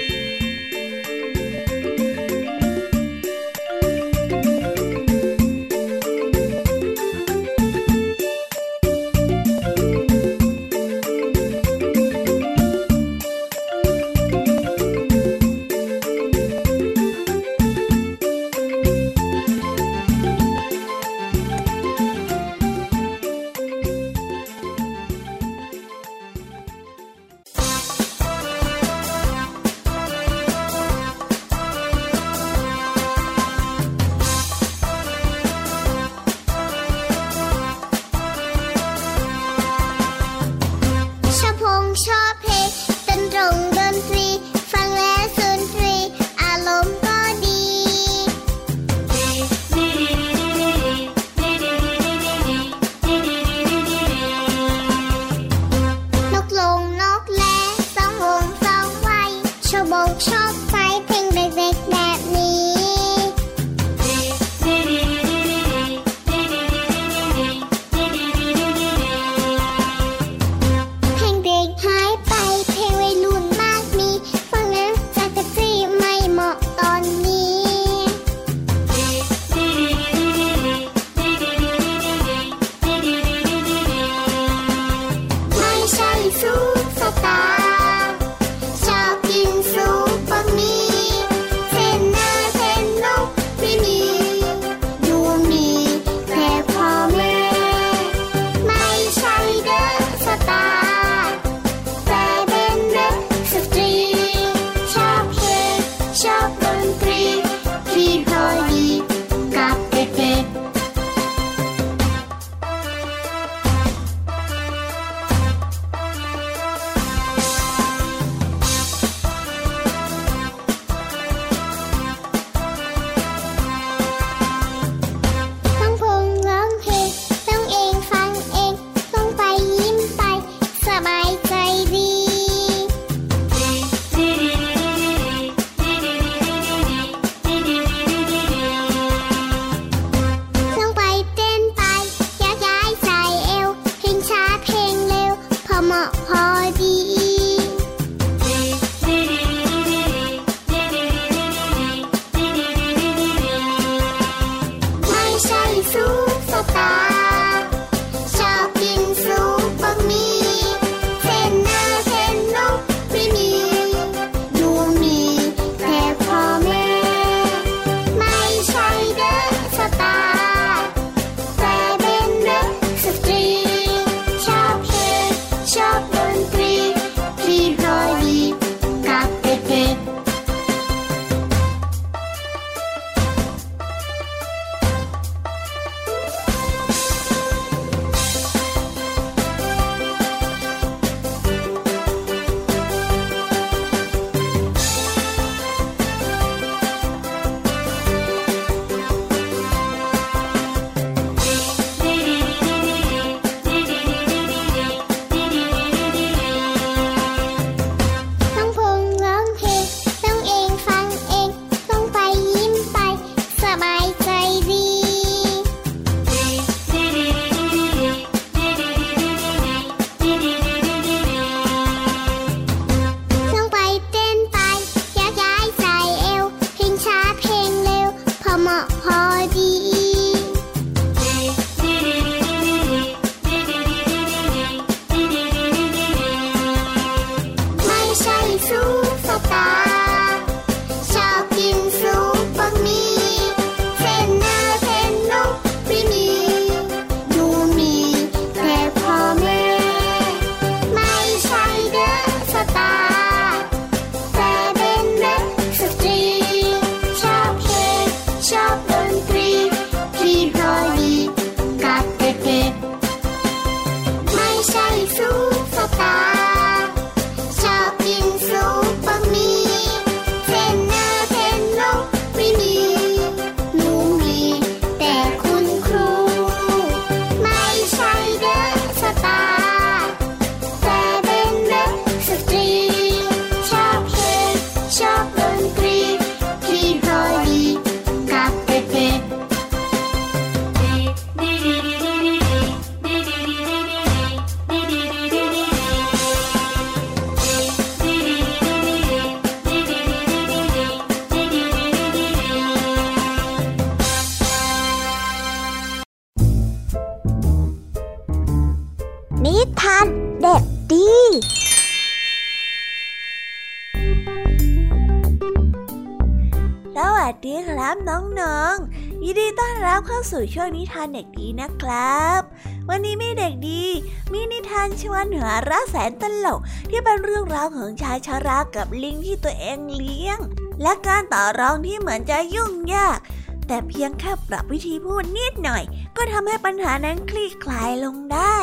Speaker 1: ช่วงนิทานเด็กดีนะครับ วันนี้มีเด็กดี มีนิทานชวนหัวเราะแสนตลก ที่เป็นเรื่องราวของชายชารากับลิงที่ตัวเองเลี้ยง และการต่อรองที่เหมือนจะยุ่งยาก แต่เพียงแค่ปรับวิธีพูดนิดหน่อย ก็ทำให้ปัญหานั้นคลี่คลายลงได้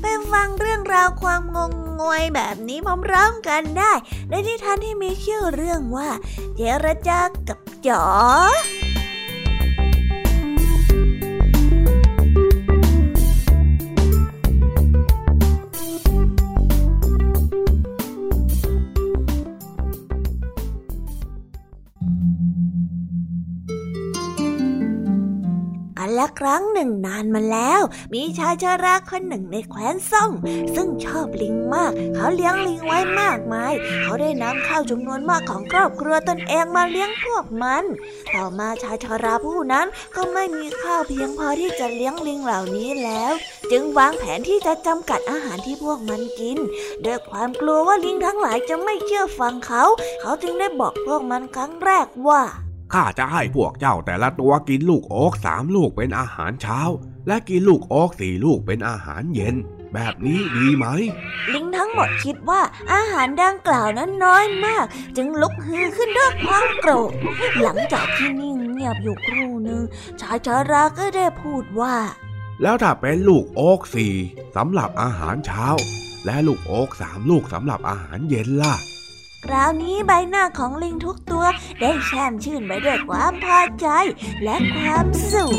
Speaker 1: ไปฟังเรื่องราวความงงงวยแบบนี้พร้อมๆกันได้ในที่ทานที่มีชื่อเรื่องว่า เจรจากับจ๋อ ครั้งหนึ่งนานมาแล้ว มีชายชราคนหนึ่งในแคว้นซ่อง ซึ่งชอบลิงมาก เขาเลี้ยงลิงไว้มากมาย เขาได้นำข้าวจำนวนมากของครอบครัวตนเองมาเลี้ยงพวกมัน ต่อมาชายชราผู้นั้นก็ไม่มีข้าวเพียงพอที่จะเลี้ยงลิงเหล่านี้แล้ว จึงวางแผนที่จะจำกัดอาหารที่พวกมันกินด้วยความกลัวว่าลิงทั้งหลายจะไม่เชื่อฟังเขา เขาจึงได้บอกพวกมันครั้งแรกว่า
Speaker 3: ข้าจะให้พวกเจ้าแต่ละตัวกินลูกโอ๊กสามลูกเป็นอาหารเช้า และกินลูกโอ๊กสี่ลูกเป็นอาหารเย็น แบบนี้ดีไหม
Speaker 1: ลิงทั้งหมดคิดว่าอาหารดังกล่าวนั้นน้อยมาก จึงลุกฮือขึ้นด้วยความโกรธหลังจากที่นิ่งเงียบอยู่ครู่หนึ่งชายชาราก็ได้พูดว่า
Speaker 3: แล้วถ้าเป็นลูกโอ๊กสี่สำหรับอาหารเช้า และลูกโอ๊กสามลูกสำหรับอาหารเย็นล่ะ
Speaker 1: คราวนี้ใบหน้าของลิงทุกตัวได้แช่มชื่นไปด้วยความพอใจและความสุข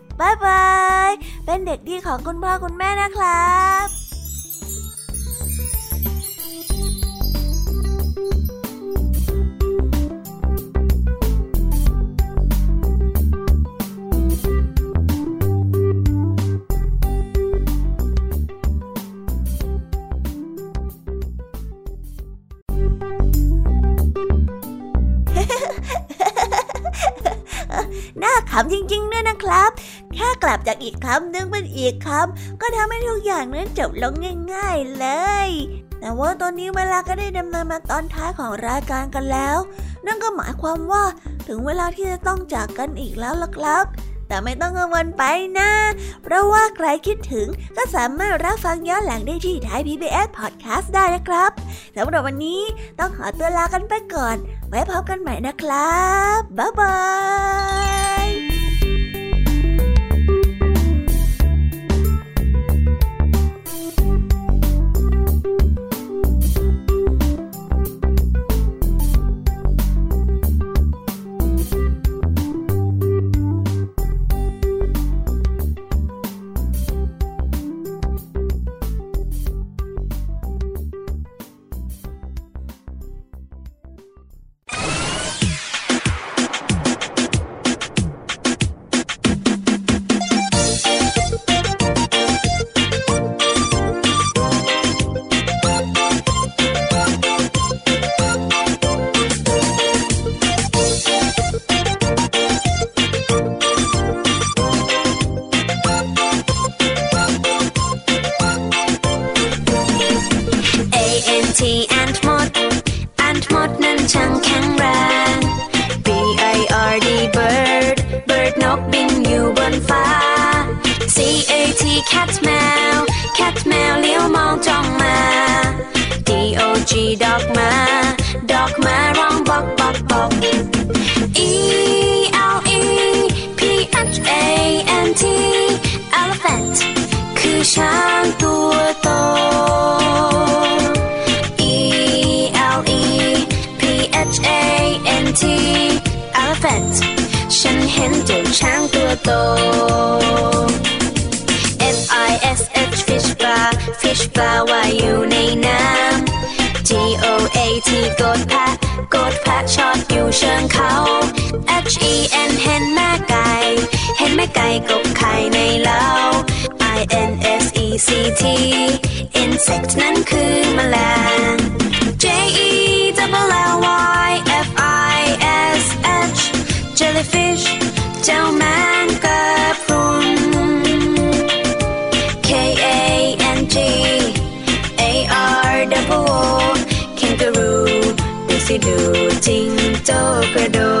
Speaker 1: บายบาย เป็นเด็กดีของคุณพ่อคุณแม่นะครับขำจริงๆด้วยนะครับ แค่กลับจากอีกคำนึงเป็นอีกคำก็ทำให้ทุกอย่างนั้นจบลงง่าย ๆเลย แต่ว่าตอนนี้เวลาก็ได้ดำเนินมาตอนท้ายของรายการกันแล้ว นั่นก็หมายความว่าถึงเวลาที่จะต้องจากกันอีกแล้วล่ะครับแต่ไม่ต้องกังวลไปนะ เพราะว่าใครคิดถึงก็สามารถรับฟังย้อนหลังได้ที่ไทย PBS Podcast ได้นะครับสำหรับวันนี้ต้องขอตัวลากันไปก่อน ไว้พบกันใหม่นะครับ บ๊ายบาย
Speaker 5: สิดูจริงโจกระโดด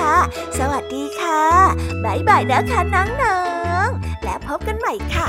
Speaker 1: ่ะค่ะ สวัสดีค่ะ บ๊ายบายนะคะน้องๆ และพบกันใหม่ค่ะ